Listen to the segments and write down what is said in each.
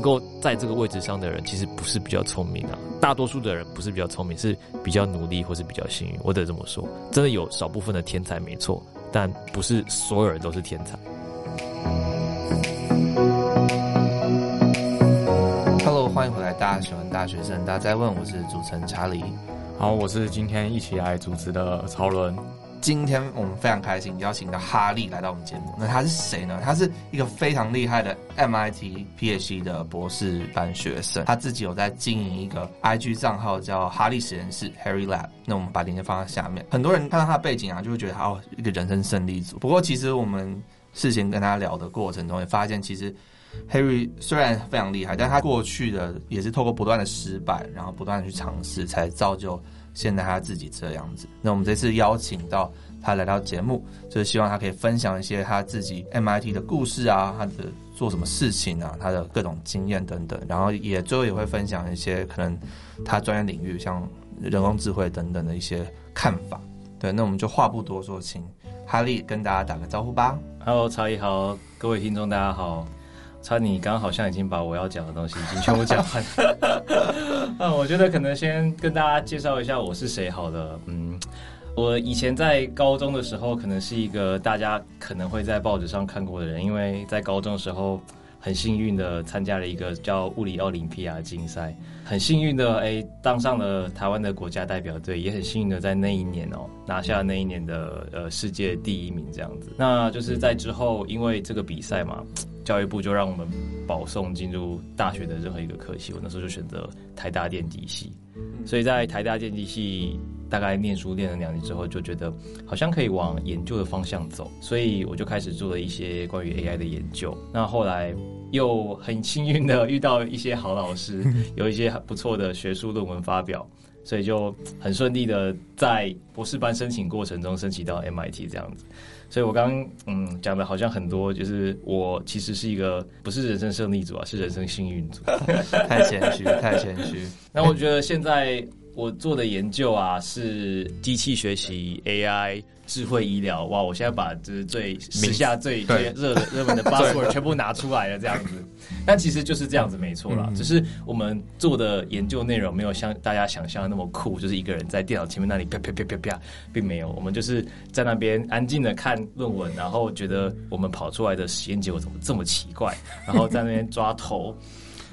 能够在这个位置上的人，其实不是比较聪明啊。大多数的人不是比较聪明，是比较努力或是比较幸运。我得这么说，真的有少部分的天才没错，但不是所有人都是天才。Hello，欢迎回来，大家喜欢大学生，大家在问，我是主持人查理。好，我是今天一起来主持的曹伦。今天我们非常开心邀请到哈利来到我们节目。那他是谁呢？他是一个非常厉害的 MIT PhD 的博士班学生，他自己有在经营一个 IG 账号叫哈利实验室 Harry Lab。那我们把链接放在下面。很多人看到他的背景啊，就会觉得哦，一个人生胜利组。不过其实我们事前跟他聊的过程中，也发现其实 Harry 虽然非常厉害，但他过去的也是透过不断的失败，然后不断的去尝试，才造就。现在他自己这样子，那我们这次邀请到他来到节目，就是希望他可以分享一些他自己 MIT 的故事啊，他的做什么事情啊，他的各种经验等等，然后也最后也会分享一些可能他专业领域，像人工智慧等等的一些看法。对，那我们就话不多说，请哈利跟大家打个招呼吧。Hello，查理好，各位听众大家好。查理，你刚刚好像已经把我要讲的东西已经全部讲完了。嗯，我觉得可能先跟大家介绍一下我是谁好了。嗯，我以前在高中的时候，可能是一个大家可能会在报纸上看过的人，因为在高中的时候很幸运的参加了一个叫物理奥林匹亚竞赛，很幸运的哎当上了台湾的国家代表队，也很幸运的在那一年哦拿下那一年的呃世界第一名这样子。那就是在之后因为这个比赛嘛。教育部就让我们保送进入大学的任何一个科系，我那时候就选择台大电机系。所以在台大电机系大概念书念了两年之后，就觉得好像可以往研究的方向走，所以我就开始做了一些关于 AI 的研究。那后来又很幸运的遇到一些好老师，有一些很不错的学术论文发表，所以就很顺利的在博士班申请过程中申请到 MIT 这样子。所以，我刚刚嗯讲的好像很多，就是我其实是一个不是人生胜利组啊，是人生幸运组。太谦虚，太谦虚。那我觉得现在我做的研究啊，是机器学习 AI。智慧医疗哇！我现在把就是最时下最最热的热门的 buzzword 全部拿出来了，这样子。但其实就是这样子，没错啦。只是我们做的研究内容没有像大家想象的那么酷，就是一个人在电脑前面那里啪啪啪啪啪，并没有。我们就是在那边安静的看论文，然后觉得我们跑出来的实验结果怎么这么奇怪，然后在那边抓头。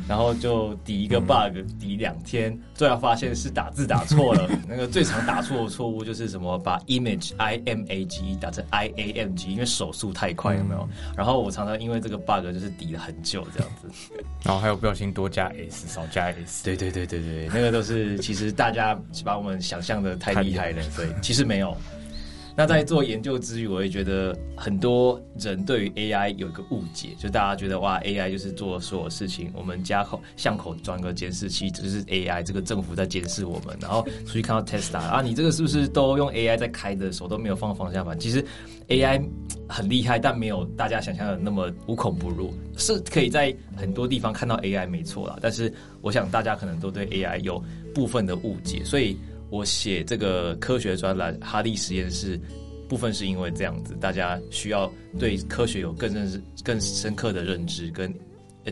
然后就抵一个 bug，抵两天，最后发现是打字打错了。那个最常打错的错误就是什么把 image i m a g 打成 i a m g，因为手速太快，有没有？然后我常常因为这个 bug 就是抵了很久这样子。然后还有不小心多加 s 少加 s，对对对对对，那个都是其实大家把我们想象的太厉害了，所以其实没有。那在做研究之余，我也觉得很多人对于 AI 有一个误解，就大家觉得哇，AI 就是做所有事情，我们家口巷口装个监视器，就是 AI，这个政府在监视我们，然后出去看到 Tesla 啊，你这个是不是都用 AI 在开的，手都没有放方向盘？其实 AI 很厉害，但没有大家想象的那么无孔不入，是可以在很多地方看到 AI 没错啦。但是我想大家可能都对 AI 有部分的误解，所以。我写这个科学专栏《哈利实验室》，部分是因为这样子，大家需要对科学有更认识、更深刻的认知，跟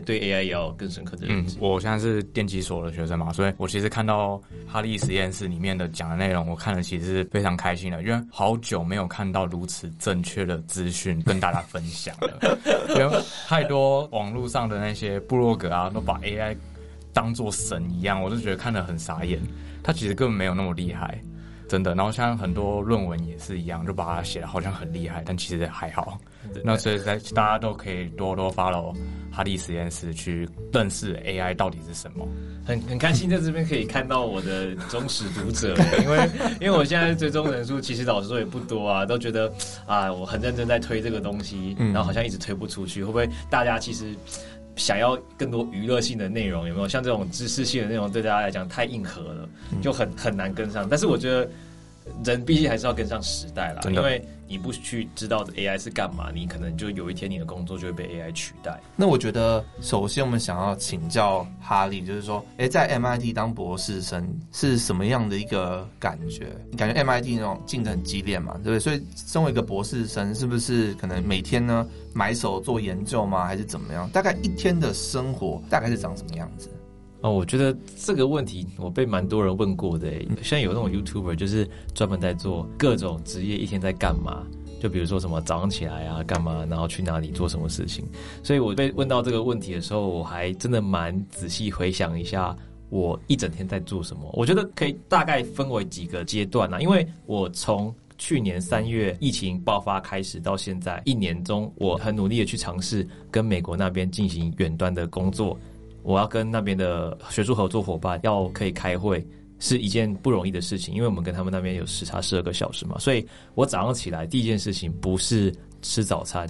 对 AI 也要更深刻的认知。嗯，我现在是电机所的学生嘛，所以我其实看到《哈利实验室》里面的讲的内容，我看了其实是非常开心的，因为好久没有看到如此正确的资讯跟大家分享了，因为太多网络上的那些部落格啊，都把 AI 当做神一样，我就觉得看得很傻眼。他其实根本没有那么厉害，真的。然后像很多论文也是一样，就把它写的好像很厉害，但其实还好。那所以在大家都可以多多 follow 哈利实验室，去认识 AI 到底是什么。很很开心在这边可以看到我的忠实读者，因为因为我现在追踪人数其实老实说也不多啊，都觉得啊我很认真在推这个东西，然后好像一直推不出去，会不会大家其实？想要更多娱乐性的内容，有没有？像这种知识性的内容对大家来讲太硬核了，就很很难跟上。但是我觉得人毕竟还是要跟上时代啦，因为你不去知道 AI 是干嘛，你可能就有一天你的工作就会被 AI 取代。那我觉得，首先我们想要请教哈利，就是说，哎，在 MIT 当博士生是什么样的一个感觉？你感觉 MIT 那种竞争很激烈嘛，对不对？所以，身为一个博士生，是不是可能每天呢埋首做研究吗？还是怎么样？大概一天的生活大概是长什么样子？哦，我觉得这个问题我被蛮多人问过的。现在有那种 YouTuber 就是专门在做各种职业，一天在干嘛？就比如说什么早上起来啊，干嘛，然后去哪里做什么事情。所以我被问到这个问题的时候，我还真的蛮仔细回想一下，我一整天在做什么。我觉得可以大概分为几个阶段啊，因为我从去年三月疫情爆发开始到现在一年中，我很努力的去尝试跟美国那边进行远端的工作。我要跟那边的学术合作伙伴要可以开会，是一件不容易的事情，因为我们跟他们那边有时差十二个小时嘛。所以我早上起来第一件事情不是吃早餐，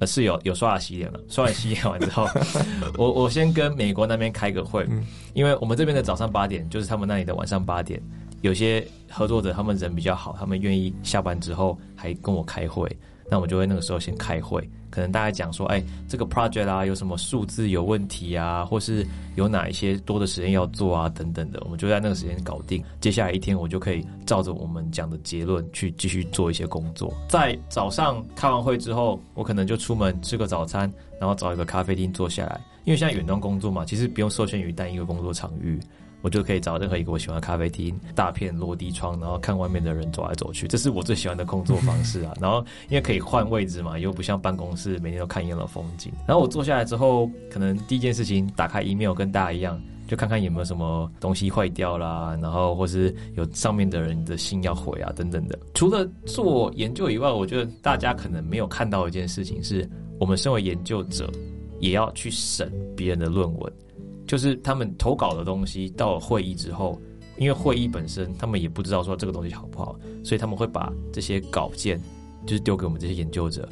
而是有有刷牙洗脸了。刷牙洗脸完之后，我我先跟美国那边开个会，因为我们这边的早上八点就是他们那里的晚上八点。有些合作者他们人比较好，他们愿意下班之后还跟我开会，那我就会那个时候先开会。可能大家讲说，哎、这个 project 啊，有什么数字有问题啊，或是有哪一些多的时间要做啊，等等的，我们就在那个时间搞定。接下来一天，我就可以照着我们讲的结论去继续做一些工作。在早上开完会之后，我可能就出门吃个早餐，然后找一个咖啡厅坐下来。因为现在远端工作嘛，其实不用受限于单一个工作场域。我就可以找任何一个我喜欢的咖啡厅，大片落地窗，然后看外面的人走来走去，这是我最喜欢的工作方式啊。然后因为可以换位置嘛，又不像办公室每天都看一样的风景。然后我坐下来之后，可能第一件事情打开 email，跟大家一样，就看看有没有什么东西坏掉啦，然后或是有上面的人的信要回啊，等等的。除了做研究以外，我觉得大家可能没有看到一件事情是，我们身为研究者，也要去审别人的论文。就是他们投稿的东西到了会议之后，因为会议本身他们也不知道说这个东西好不好，所以他们会把这些稿件就是丢给我们这些研究者。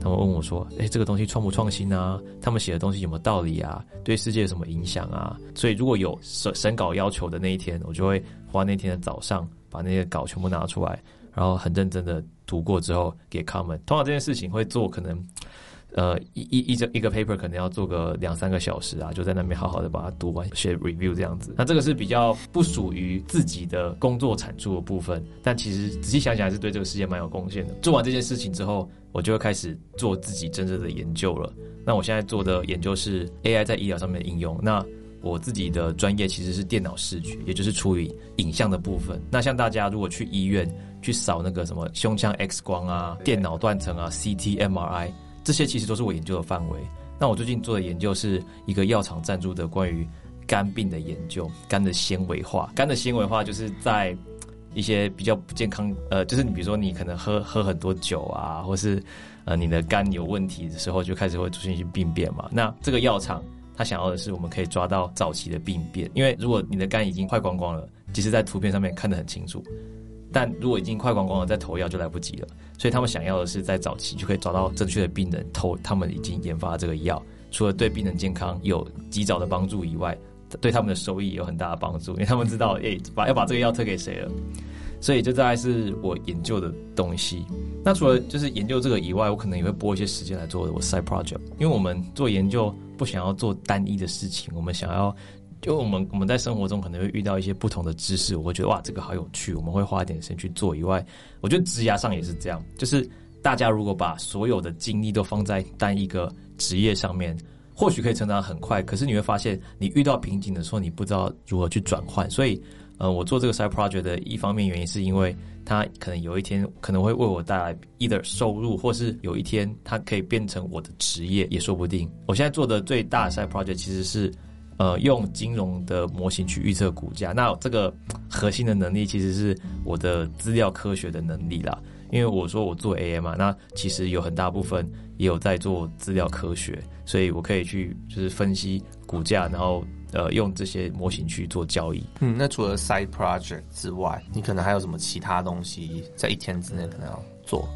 他们问我说：“诶，这个东西创不创新啊？他们写的东西有没有道理啊？对世界有什么影响啊？”所以如果有审审稿要求的那一天，我就会花那天的早上把那些稿全部拿出来，然后很认真的读过之后给他们。通常这件事情会做可能。呃，一一一这一个 paper 可能要做个两三个小时啊，就在那边好好的把它读完，写 review 这样子。那这个是比较不属于自己的工作产出的部分，但其实仔细想想还是对这个世界蛮有贡献的。做完这件事情之后，我就会开始做自己真正的研究了。那我现在做的研究是 AI 在医疗上面的应用。那我自己的专业其实是电脑视觉，也就是处理影像的部分。那像大家如果去医院去扫那个什么胸腔 X 光啊、电脑断层啊、CT、MRI。这些其实都是我研究的范围。那我最近做的研究是一个药厂赞助的关于肝病的研究，肝的纤维化。肝的纤维化就是在一些比较不健康，呃，就是你比如说你可能喝喝很多酒啊，或是呃你的肝有问题的时候，就开始会出现一些病变嘛。那这个药厂他想要的是我们可以抓到早期的病变，因为如果你的肝已经坏光光了，其实在图片上面看得很清楚。但如果已经快光光了，再投药就来不及了。所以他们想要的是在早期就可以找到正确的病人，投他们已经研发的这个药，除了对病人健康有及早的帮助以外，对他们的收益也有很大的帮助，因为他们知道，诶，把要把这个药推给谁了。所以这大概是我研究的东西。那除了就是研究这个以外，我可能也会拨一些时间来做我 side project，因为我们做研究不想要做单一的事情，我们想要。就我们我们在生活中可能会遇到一些不同的知识，我会觉得哇，这个好有趣，我们会花一点时间去做。以外，我觉得职涯上也是这样，就是大家如果把所有的精力都放在单一个职业上面，或许可以成长很快，可是你会发现，你遇到瓶颈的时候，你不知道如何去转换。所以，呃，我做这个 side project 的一方面原因，是因为它可能有一天可能会为我带来 either 收入，或是有一天它可以变成我的职业，也说不定。我现在做的最大的 side project 其实是。呃，用金融的模型去预测股价，那这个核心的能力其实是我的资料科学的能力啦。因为我说我做 AM 嘛，那其实有很大部分也有在做资料科学，所以我可以去就是分析股价，然后呃用这些模型去做交易。嗯，那除了 side project 之外，你可能还有什么其他东西在一天之内可能要做？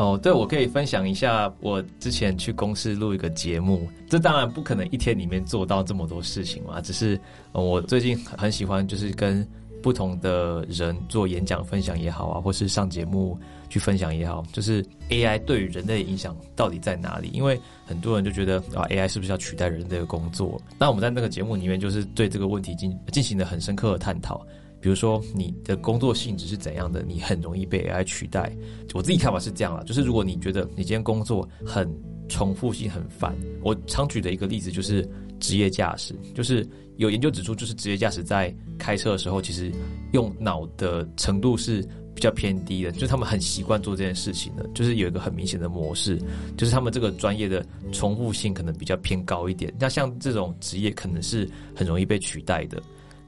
哦，对，我可以分享一下，我之前去公司录一个节目，这当然不可能一天里面做到这么多事情嘛，只是，我最近很喜欢就是跟不同的人做演讲分享也好啊，或是上节目去分享也好，就是 AI 对于人类的影响到底在哪里？因为很多人就觉得啊，AI 是不是要取代人类的工作？那我们在那个节目里面，就是对这个问题进进行了很深刻的探讨。比如说你的工作性质是怎样的，你很容易被 AI 取代。我自己看法是这样啦，就是如果你觉得你今天工作很重复性很烦，我常举的一个例子就是职业驾驶，就是有研究指出，就是职业驾驶在开车的时候，其实用脑的程度是比较偏低的，就是他们很习惯做这件事情的，就是有一个很明显的模式，就是他们这个专业的重复性可能比较偏高一点。那像这种职业可能是很容易被取代的。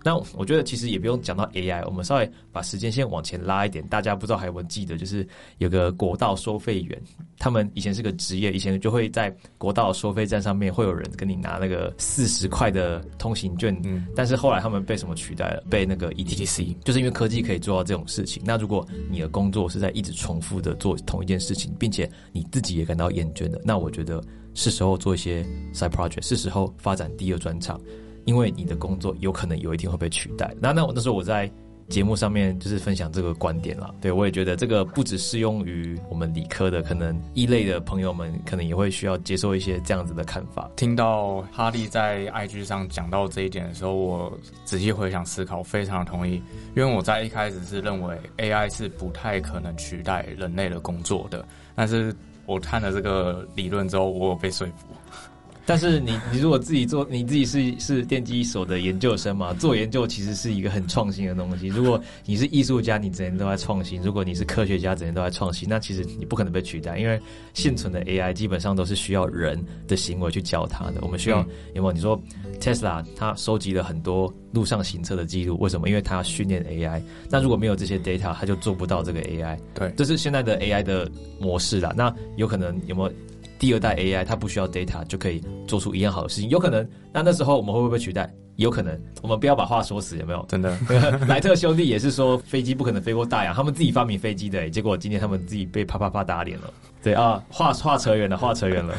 那我觉得其实也不用讲到 AI，我们稍微把时间线往前拉一点，大家不知道还有没有记得，就是有个国道收费员，他们以前是个职业，以前就会在国道收费站上面会有人跟你拿那个四十块的通行券，嗯，但是后来他们被什么取代了？被那个 ETC，就是因为科技可以做到这种事情。那如果你的工作是在一直重复的做同一件事情，并且你自己也感到厌倦的，那我觉得是时候做一些 side project，是时候发展第二专长。因为你的工作有可能有一天会被取代。那那那时候我在节目上面就是分享这个观点了。对，我也觉得这个不只适用于我们理科的，可能一类的朋友们可能也会需要接受一些这样子的看法。听到哈利在 IG 上讲到这一点的时候，我仔细回想思考，非常同意。因为我在一开始是认为 AI 是不太可能取代人类的工作的，但是我看了这个理论之后，我有被说服。但是你你如果自己做，你自己是是电机所的研究生嘛？做研究其实是一个很创新的东西。如果你是艺术家，你整天都在创新；如果你是科学家，整天都在创新，那其实你不可能被取代，因为现存的 AI 基本上都是需要人的行为去教它的。我们需要、嗯、有没有？你说 Tesla 它收集了很多路上行车的记录，为什么？因为它要训练 AI。那如果没有这些 data，它就做不到这个 AI。对，这是现在的 AI 的模式啦。那有可能有没有？第二代 AI 它不需要 data 就可以做出一样好的事情，有可能。那那时候我们会不会被取代？有可能。我们不要把话说死，有没有？真的，莱特兄弟也是说飞机不可能飞过大洋，他们自己发明飞机的，结果今天他们自己被啪啪啪打脸了。对啊，话话扯远了，话扯远了。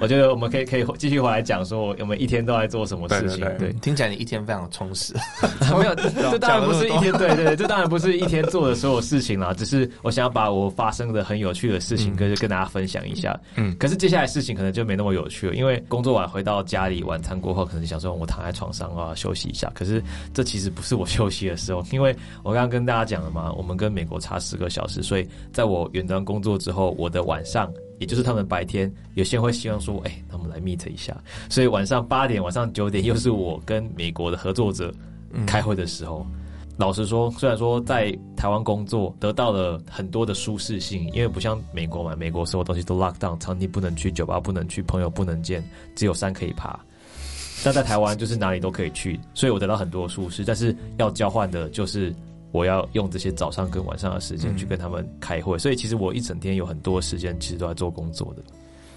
我觉得我们可以可以继续回来讲说，我们一天都在做什么事情。对，对，对，对，听起来你一天非常充实。没有，这当然不是一天，对对对，这当然不是一天做的所有事情啦。只是我想要把我发生的很有趣的事情跟跟大家分享一下。嗯，可是接下来事情可能就没那么有趣了，因为工作完回到家里，晚餐过后，可能想说我躺在床上啊休息一下。可是这其实不是我 休息的时候，因为我刚刚跟大家讲了嘛，我们跟美国差十个小时，所以在我远端工作之后，我的晚上。也就是他们白天有些人会希望说，哎、欸，那我们来 meet 一下。所以晚上八点、晚上九点，又是我跟美国的合作者开会的时候。嗯、老实说，虽然说在台湾工作得到了很多的舒适性，因为不像美国嘛，美国所有东西都 lock down，场地不能去，酒吧不能去，朋友不能见，只有山可以爬。但在台湾就是哪里都可以去，所以我得到很多舒适。但是要交换的就是。我要用这些早上跟晚上的时间去跟他们开会，嗯、所以其实我一整天有很多时间其实都在做工作的，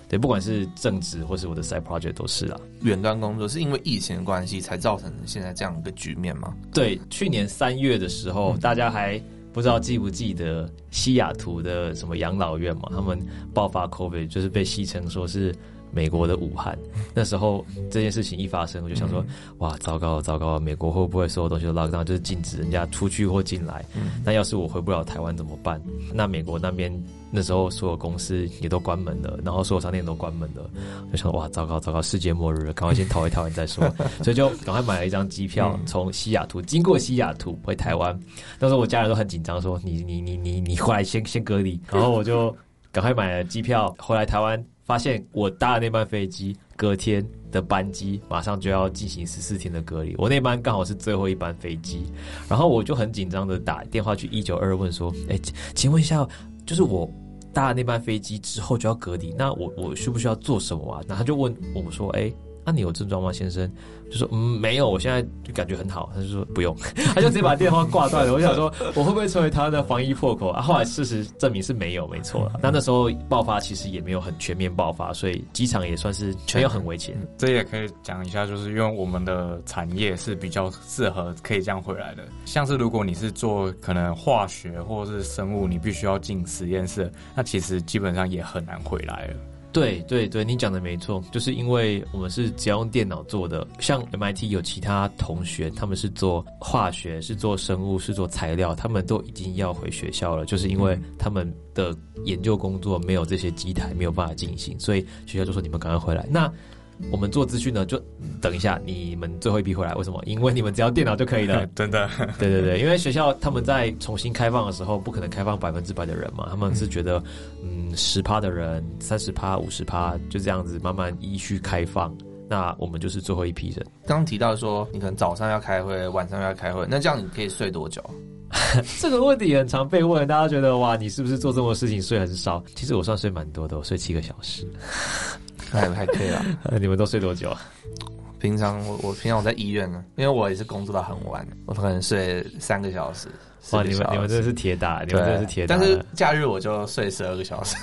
对，不管是正职或是我的 side project 都是啦。远端工作是因为疫情的关系才造成现在这样一个局面吗？对，去年三月的时候，嗯、大家还不知道记不记得西雅图的什么养老院嘛？他们爆发 COVID，就是被戏称说是。美国的武汉，那时候这件事情一发生，我就想说，哇，糟糕了，糟糕了，美国会不会所有东西都 lock down，就是禁止人家出去或进来？那要是我回不了台湾怎么办？那美国那边那时候所有公司也都关门了，然后所有商店都关门了，就想哇，糟糕糟糕，世界末日了，赶快先逃一逃完再说。所以就赶快买了一张机票，从西雅图经过西雅图回台湾。那时候我家人都很紧张，说你你你你你回来先先隔离，然后我就赶快买了机票回来台湾。发现我搭的那班飞机，隔天的班机马上就要进行十四天的隔离。我那班刚好是最后一班飞机，然后我就很紧张的打电话去一九二问说：“哎，请问一下，就是我搭的那班飞机之后就要隔离，那我我需不需要做什么啊？”然后他就问我说：“哎。”、啊、你有症状吗，先生？就说嗯，没有，我现在就感觉很好。他就说不用，他就直接把电话挂断了。我想说，我会不会成为他的防疫破口 啊？后来事实证明是没有，没错。那那时候爆发其实也没有很全面爆发，所以机场也算是没有很危险。这也可以讲一下，就是因为我们的产业是比较适合可以这样回来的。像是如果你是做可能化学或者是生物，你必须要进实验室，那其实基本上也很难回来了。对对对，你讲的没错，就是因为我们是只要用电脑做的，像 MIT 有其他同学，他们是做化学，是做生物，是做材料，他们都已经要回学校了，就是因为他们的研究工作没有这些机台，没有办法进行，所以学校就说你们赶快回来。那我们做资讯呢，就等一下，你们最后一批回来，为什么？因为你们只要电脑就可以了。真的，对对对，因为学校他们在重新开放的时候，不可能开放百分之百的人嘛，他们是觉得，嗯，十趴的人，三十趴、五十趴，就这样子慢慢依序开放。那我们就是最后一批人。刚刚提到说，你可能早上要开会，晚上要开会，那这样你可以睡多久？这个问题很常被问，大家觉得哇，你是不是做这么多事情睡很少？其实我算睡蛮多的，我睡七个小时。还还可以啦，你们都睡多久啊？平常我我平常我在医院呢，因为我也是工作到很晚，我可能睡三个小时。哇，你们你们真的是铁打，你们真的是铁打。但是假日我就睡十二个小时。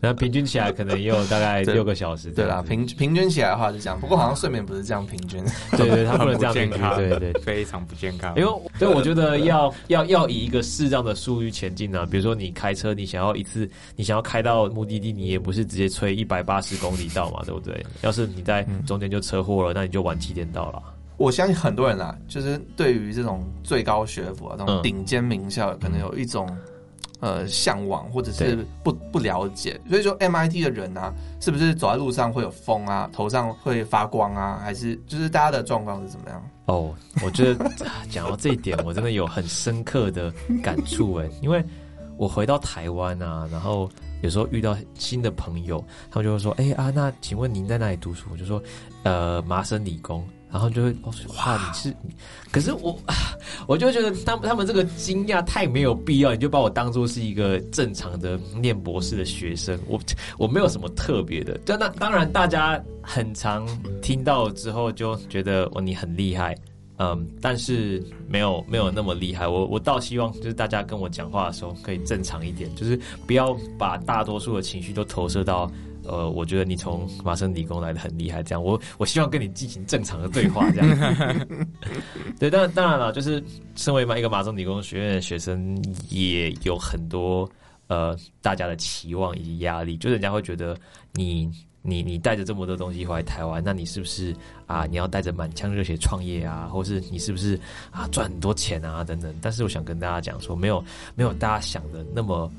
那平均起来可能也有大概六个小时。对啦，平平均起来的话是这样。不过好像睡眠不是这样平均。对 对，他不能这样平均。对对，非常不健康。因为对，我觉得要要要以一个适当的速率前进呢。比如说你开车，你想要一次，你想要开到目的地，你也不是直接吹一百八十公里到嘛，对不对？要是你在中间就车祸了，那你就晚七点到了。我相信很多人啊，就是对于这种最高学府啊，这种顶尖名校，可能有一种。呃，向往或者是不不了解，所以说 MIT 的人啊，是不是走在路上会有风啊，头上会发光啊，还是就是大家的状况是怎么样？哦，我觉得讲到这一点，我真的有很深刻的感触哎，因为我回到台湾啊，然后有时候遇到新的朋友，他们就会说，哎啊，那请问您在哪里读书？我就说，呃，麻省理工。然后就会哇，你是，可是我，我就觉得他们他们这个惊讶太没有必要，你就把我当做是一个正常的念博士的学生，我我没有什么特别的。就那当然，大家很常听到之后就觉得哦，你很厉害，嗯，但是没有没有那么厉害。我我倒希望就是大家跟我讲话的时候可以正常一点，就是不要把大多数的情绪都投射到。呃，我觉得你从麻省理工来的很厉害，这样我我希望跟你进行正常的对话，这样。对，当然当然了，就是身为一个麻省理工学院的学生，也有很多呃大家的期望以及压力，就人家会觉得你你你带着这么多东西回来台湾，那你是不是啊？你要带着满腔热血创业啊，或是你是不是啊赚很多钱啊等等？但是我想跟大家讲说，没有没有大家想的那么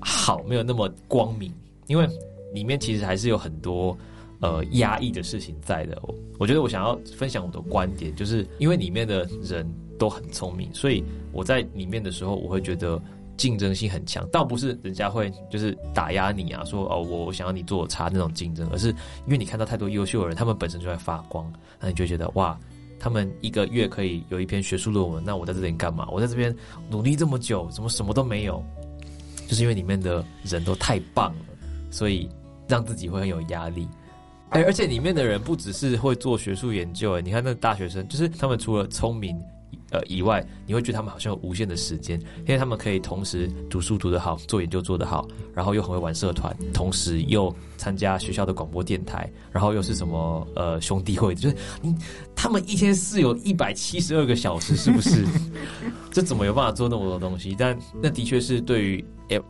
好，没有那么光明，因为。里面其实还是有很多呃压抑的事情在的。我我觉得我想要分享我的观点，就是因为里面的人都很聪明，所以我在里面的时候，我会觉得竞争性很强。倒不是人家会就是打压你啊，说哦我想要你做差那种竞争，而是因为你看到太多优秀的人，他们本身就在发光，那你就觉得哇，他们一个月可以有一篇学术论文，那我在这边干嘛？我在这边努力这么久，怎么什么都没有？就是因为里面的人都太棒了，所以。让自己会很有压力，哎，而且里面的人不只是会做学术研究，哎，你看那大学生，就是他们除了聪明，呃以外，你会觉得他们好像有无限的时间，因为他们可以同时读书读得好，做研究做得好，然后又很会玩社团，同时又参加学校的广播电台，然后又是什么呃兄弟会，就是你他们一天是有一百七十二个小时，是不是？这怎么有办法做那么多东西？但那的确是对于。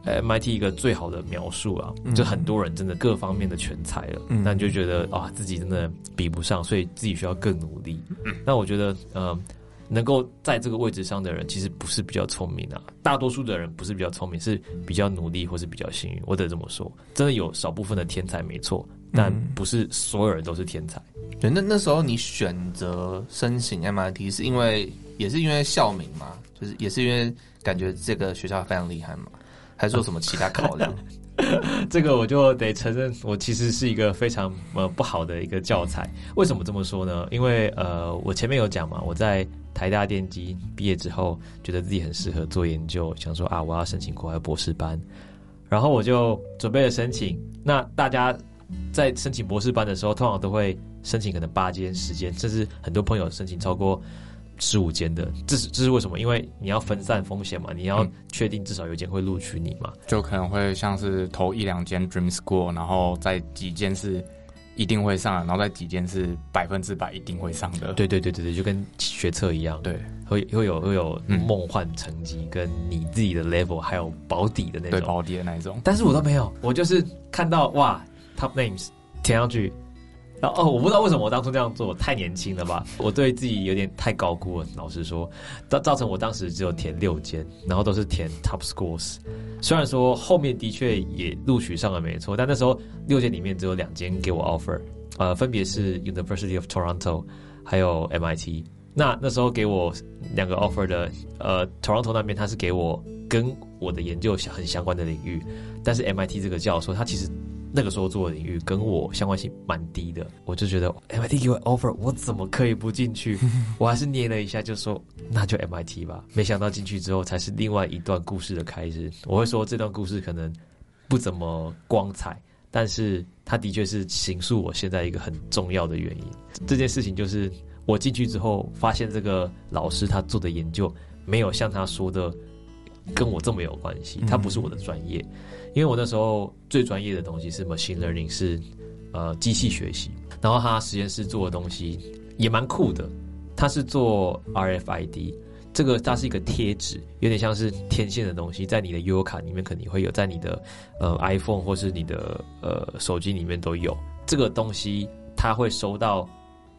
MIT 一个最好的描述啊，就很多人真的各方面的全才了，嗯、那你就觉得啊自己真的比不上，所以自己需要更努力。嗯、那我觉得，呃，能够在这个位置上的人，其实不是比较聪明啊，大多数的人不是比较聪明，是比较努力或是比较幸运。我得这么说，真的有少部分的天才没错，但不是所有人都是天才。对，那那时候你选择申请 MIT 是因为也是因为校名嘛，就是也是因为感觉这个学校非常厉害嘛。还是有什么其他考量？这个我就得承认，我其实是一个非常呃不好的一个教材。为什么这么说呢？因为呃，我前面有讲嘛，我在台大电机毕业之后，觉得自己很适合做研究，想说啊，我要申请国外博士班，然后我就准备了申请。那大家在申请博士班的时候，通常都会申请可能八间、十间，甚至很多朋友申请超过。十五间的，这是这是为什么？因为你要分散风险嘛，你要确定至少有一间会录取你嘛，就可能会像是投一两间 Dream School，然后在几间是一定会上，然后在几间是百分之百一定会上的。对对对对对，就跟学测一样，对，会会有会有梦幻成绩，跟你自己的 level 还有保底的那种，对保底的那一种。但是我都没有，我就是看到哇。top names 填上去。然后哦，我不知道为什么我当初那样做，太年轻了吧？我对自己有点太高估了。老实说，造造成我当时只有填六间，然后都是填 top schools。虽然说后面的确也录取上了没错，但那时候六间里面只有两间给我 offer，呃，分别是 University of Toronto 还有 MIT。那那时候给我两个 offer 的，呃，Toronto 那边他是给我跟我的研究很相关的领域，但是 MIT 这个教授他其实。那个时候做的领域跟我相关性蛮低的，我就觉得 MIT 给我 offer，我怎么可以不进去？我还是捏了一下，就说那就 MIT 吧。没想到进去之后，才是另外一段故事的开始。我会说这段故事可能不怎么光彩，但是它的确是形塑我现在一个很重要的原因。这件事情就是我进去之后，发现这个老师他做的研究没有像他说的跟我这么有关系，它不是我的专业。因为我那时候最专业的东西是 machine learning，是呃机器学习，然后他实验室做的东西也蛮酷的，他是做 RFID，这个它是一个贴纸，有点像是天线的东西，在你的悠游卡里面肯定会有，在你的呃 iPhone 或是你的呃手机里面都有这个东西，它会收到，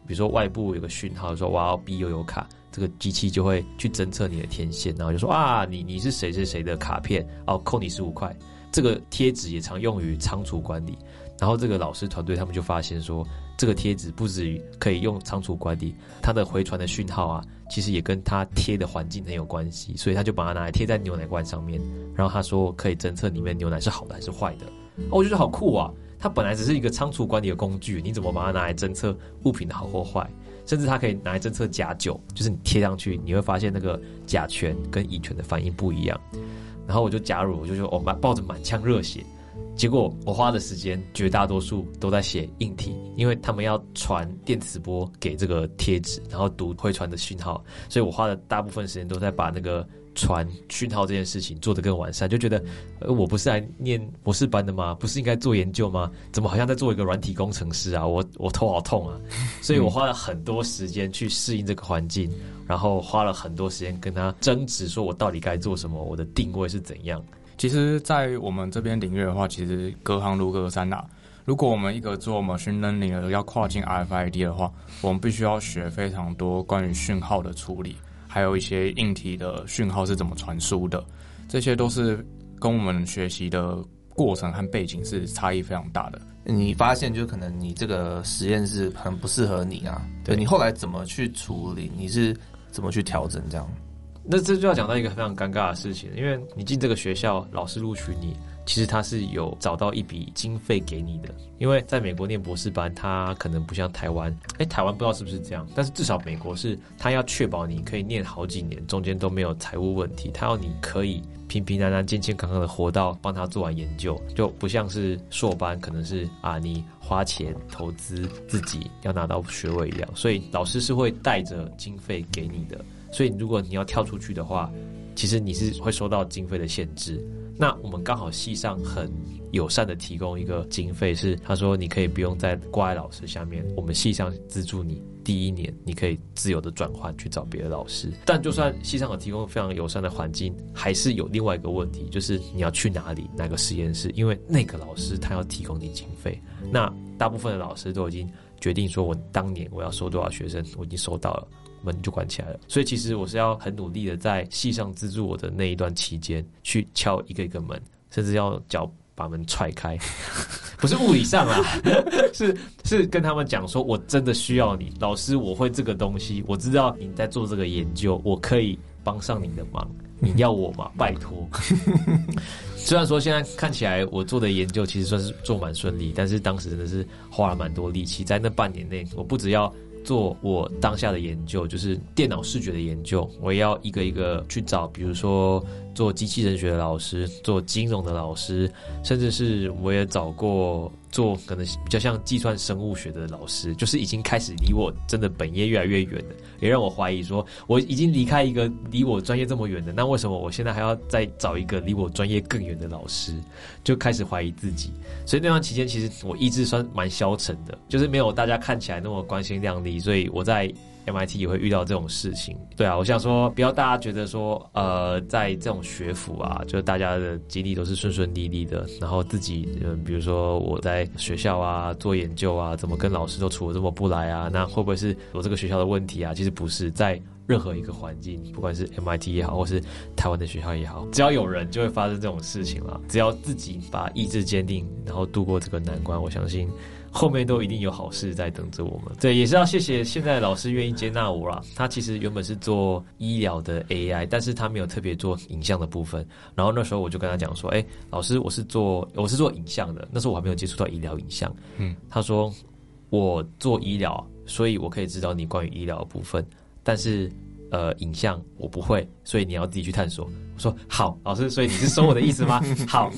比如说外部有个讯号说我要 B 悠游卡，这个机器就会去侦测你的天线，然后就说啊你你是谁谁谁的卡片，哦扣你十五块。这个贴纸也常用于仓储管理，然后这个老师团队他们就发现说，这个贴纸不止可以用仓储管理，它的回传的讯号啊，其实也跟它贴的环境很有关系，所以他就把它拿来贴在牛奶罐上面，然后他说可以侦测里面牛奶是好的还是坏的。哦，我觉得好酷啊！它本来只是一个仓储管理的工具，你怎么把它拿来侦测物品的好或坏？甚至它可以拿来侦测甲酒，就是你贴上去你会发现那个甲醛跟乙醛的反应不一样。然后我就假如，我就说我满抱着满腔热血，结果我花的时间绝大多数都在写硬体，因为他们要传电磁波给这个贴纸，然后读回传的讯号，所以我花的大部分时间都在把那个传讯号这件事情做得更完善。就觉得，呃，我不是来念博士班的吗？不是应该做研究吗？怎么好像在做一个软体工程师啊？我我头好痛啊！所以我花了很多时间去适应这个环境。然后花了很多时间跟他争执，说我到底该做什么，我的定位是怎样。其实，在我们这边领域的话，其实隔行如隔山呐、如果我们一个做 machine learning 的要跨进 RFID 的话，我们必须要学非常多关于讯号的处理，还有一些硬体的讯号是怎么传输的，这些都是跟我们学习的过程和背景是差异非常大的。你发现就可能你这个实验室很不适合你啊？对，你后来怎么去处理？你是？怎么去调整这样？那这就要讲到一个非常尴尬的事情，因为你进这个学校，老师录取你，其实他是有找到一笔经费给你的。因为在美国念博士班，他可能不像台湾，哎，台湾不知道是不是这样，但是至少美国是，他要确保你可以念好几年，中间都没有财务问题，他要你可以平平安安、健健康康的活到帮他做完研究，就不像是硕班，可能是啊你。花钱投资自己要拿到学位一样，所以老师是会带着经费给你的。所以如果你要跳出去的话，其实你是会受到经费的限制。那我们刚好系上很友善的提供一个经费，是他说你可以不用再挂在老师下面，我们系上资助你第一年，你可以自由的转换去找别的老师。但就算系上有提供非常友善的环境，还是有另外一个问题，就是你要去哪里哪个实验室，因为那个老师他要提供你经费。那大部分的老师都已经决定说，我当年我要收多少学生，我已经收到了。门就关起来了，所以其实我是要很努力的在系上资助我的那一段期间去敲一个一个门，甚至要脚把门踹开，不是物理上啊，是是跟他们讲说，我真的需要你，老师，我会这个东西，我知道你在做这个研究，我可以帮上你的忙，你要我吗？拜托。虽然说现在看起来我做的研究其实算是做蛮顺利，但是当时真的是花了蛮多力气，在那半年内，我不只要。做我当下的研究，就是电脑视觉的研究，我也要一个一个去找，比如说做机器人学的老师，做金融的老师，甚至是我也找过。做可能比较像计算生物学的老师，就是已经开始离我真的本业越来越远了，也让我怀疑说，我已经离开一个离我专业这么远的，那为什么我现在还要再找一个离我专业更远的老师？就开始怀疑自己。所以那段期间，其实我意志算蛮消沉的，就是没有大家看起来那么光鲜亮丽。所以我在 MIT 也会遇到这种事情。对啊，我想说，不要大家觉得说，呃，在这种学府啊，就大家的经历都是顺顺利利的，然后自己，嗯、比如说我在学校啊做研究啊，怎么跟老师都处这么不来啊？那会不会是我这个学校的问题啊？其实不是，在任何一个环境，不管是 MIT 也好，或是台湾的学校也好，只要有人就会发生这种事情了。只要自己把意志坚定，然后度过这个难关，我相信。后面都一定有好事在等着我们。对，也是要谢谢现在老师愿意接纳我啦。他其实原本是做医疗的 AI，但是他没有特别做影像的部分。然后那时候我就跟他讲说：“哎，老师，我是做我是做影像的。那时候我还没有接触到医疗影像。”嗯，他说：“我做医疗，所以我可以知道你关于医疗的部分，但是。”呃，影像我不会，所以你要自己去探索。我说好，老师，所以你是收我的意思吗？好，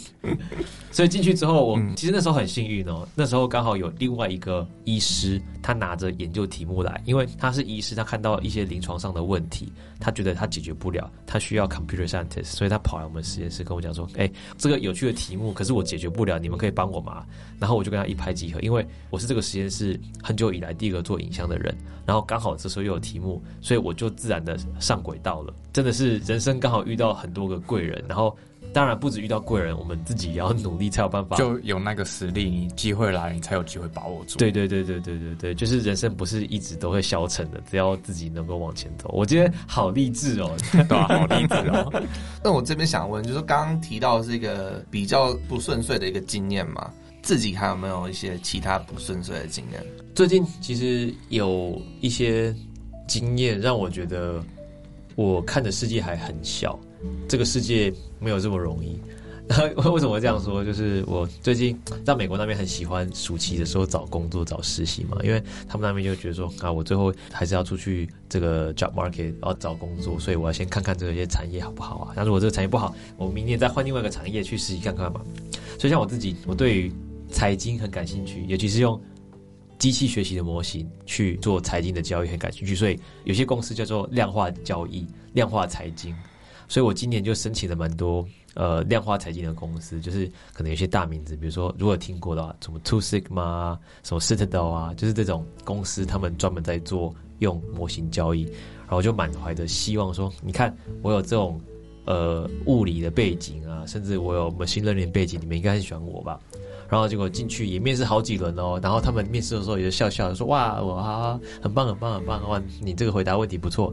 所以进去之后，我其实那时候很幸运哦，那时候刚好有另外一个医师，他拿着研究题目来，因为他是医师，他看到一些临床上的问题，他觉得他解决不了，他需要 computer scientist，所以他跑来我们实验室跟我讲说，哎，这个有趣的题目，可是我解决不了，你们可以帮我吗？然后我就跟他一拍即合，因为我是这个实验室很久以来第一个做影像的人，然后刚好这时候又有题目，所以我就自然的上轨道了。真的是人生刚好遇到很多个贵人，然后当然不止遇到贵人，我们自己也要努力才有办法，就有那个实力，你机会来，你才有机会把握住。对对对对对对对，就是人生不是一直都会消沉的，只要自己能够往前走。我今天好励志哦，对啊，好励志哦。那我这边想问，就是刚刚提到的是一个比较不顺遂的一个经验嘛？自己还有没有一些其他不顺遂的经验？最近其实有一些经验让我觉得，我看的世界还很小，这个世界没有这么容易。然后 为什么会这样说？就是我最近在美国那边很喜欢暑期的时候找工作、找实习嘛，因为他们那边就觉得说啊，我最后还是要出去这个 job market，然后找工作，所以我要先看看这些产业好不好啊？那如果这个产业不好，我明年再换另外一个产业去实习看看嘛。所以像我自己，我对于财经很感兴趣，尤其是用机器学习的模型去做财经的交易很感兴趣，所以有些公司叫做量化交易、量化财经，所以我今年就申请了蛮多呃量化财经的公司，就是可能有些大名字，比如说如果听过的话，什么 Two Sigma、什么 Citadel 啊，就是这种公司，他们专门在做用模型交易，然后就满怀的希望说，你看我有这种呃物理的背景啊，甚至我有 machine learning 背景，你们应该很喜欢我吧。然后结果进去也面试好几轮哦，然后他们面试的时候也就笑笑的说：“哇，我啊，很棒很棒很棒，哇，你这个回答问题不错。”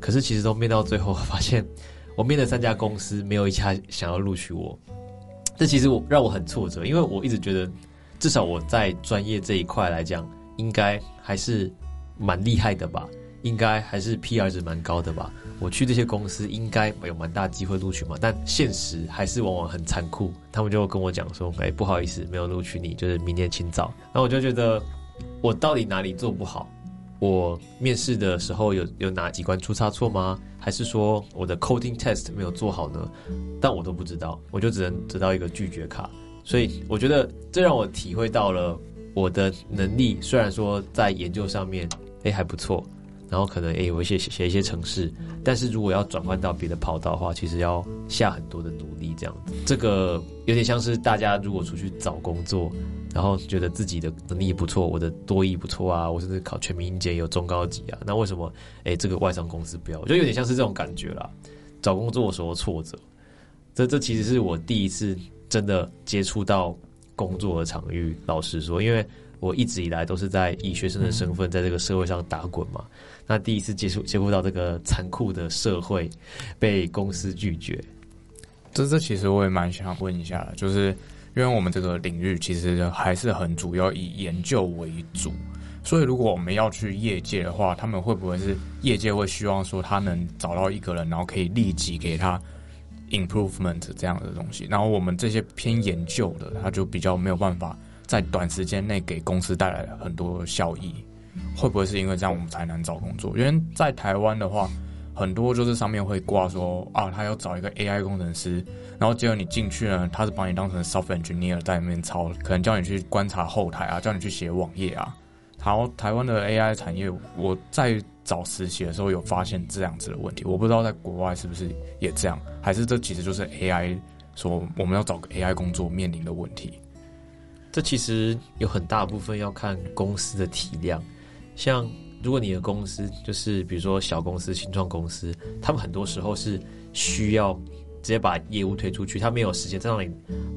可是其实都面到最后，发现我面了三家公司，没有一家想要录取我。这其实我让我很挫折，因为我一直觉得，至少我在专业这一块来讲，应该还是蛮厉害的吧。应该还是 PR 值蛮高的吧？我去这些公司应该有蛮大机会录取嘛？但现实还是往往很残酷，他们就跟我讲说：“哎，不好意思，没有录取你，就是明年请早。”那我就觉得，我到底哪里做不好？我面试的时候有有哪几关出差错吗？还是说我的 coding test 没有做好呢？但我都不知道，我就只能得到一个拒绝卡。所以我觉得这让我体会到了我的能力，虽然说在研究上面，哎，还不错。然后可能诶，有一些写一些程式，但是如果要转换到别的跑道的话，其实要下很多的努力。这样子，这个有点像是大家如果出去找工作，然后觉得自己的能力不错，我的多益不错啊，我甚至考全民英检有中高级啊，那为什么诶这个外商公司不要？我觉得有点像是这种感觉啦。找工作的时候挫折，这这其实是我第一次真的接触到工作的场域。老实说，因为我一直以来都是在以学生的身份在这个社会上打滚嘛。那第一次接触接触到这个残酷的社会，被公司拒绝，这这其实我也蛮想问一下的，就是因为我们这个领域其实还是很主要以研究为主，所以如果我们要去业界的话，他们会不会是业界会希望说他能找到一个人，然后可以立即给他 improvement 这样的东西，然后我们这些偏研究的，他就比较没有办法在短时间内给公司带来很多效益。会不会是因为这样我们才难找工作？因为在台湾的话，很多就是上面会挂说啊，他要找一个 AI 工程师，然后结果你进去呢，他是把你当成 software engineer 在里面操，可能叫你去观察后台啊，叫你去写网页啊。然后台湾的 AI 产业，我在找实习的时候有发现这样子的问题，我不知道在国外是不是也这样，还是这其实就是 AI 说我们要找个 AI 工作面临的问题。这其实有很大部分要看公司的体量。像如果你的公司就是比如说小公司、新创公司，他们很多时候是需要直接把业务推出去，他没有时间在那里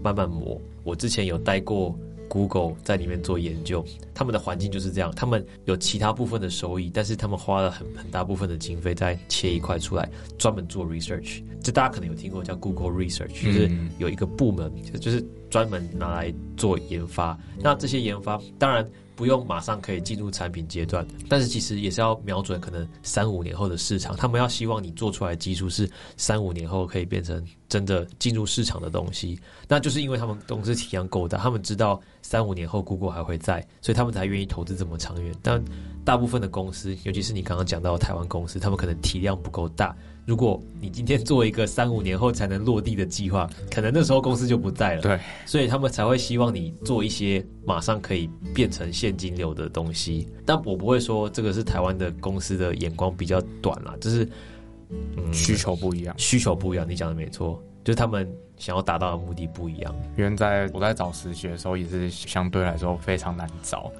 慢慢磨。我之前有待过。Google 在里面做研究，他们的环境就是这样。他们有其他部分的收益，但是他们花了很很大部分的经费在切一块出来，专门做 research。这大家可能有听过叫 Google Research，就是有一个部门，就是专门拿来做研发。那这些研发当然。不用马上可以进入产品阶段，但是其实也是要瞄准可能三五年后的市场。他们要希望你做出来的技术是三五年后可以变成真的进入市场的东西。那就是因为他们公司体量够大，他们知道三五年后 Google 还会在，所以他们才愿意投资这么长远。但大部分的公司，尤其是你刚刚讲到的台湾公司，他们可能体量不够大。如果你今天做一个三五年后才能落地的计划，可能那时候公司就不在了。对，所以他们才会希望你做一些马上可以变成现金流的东西。但我不会说这个是台湾的公司的眼光比较短啦，就是、嗯、需求不一样，需求不一样。你讲的没错，就是他们想要达到的目的不一样。因为在我在找实习的时候，也是相对来说非常难找。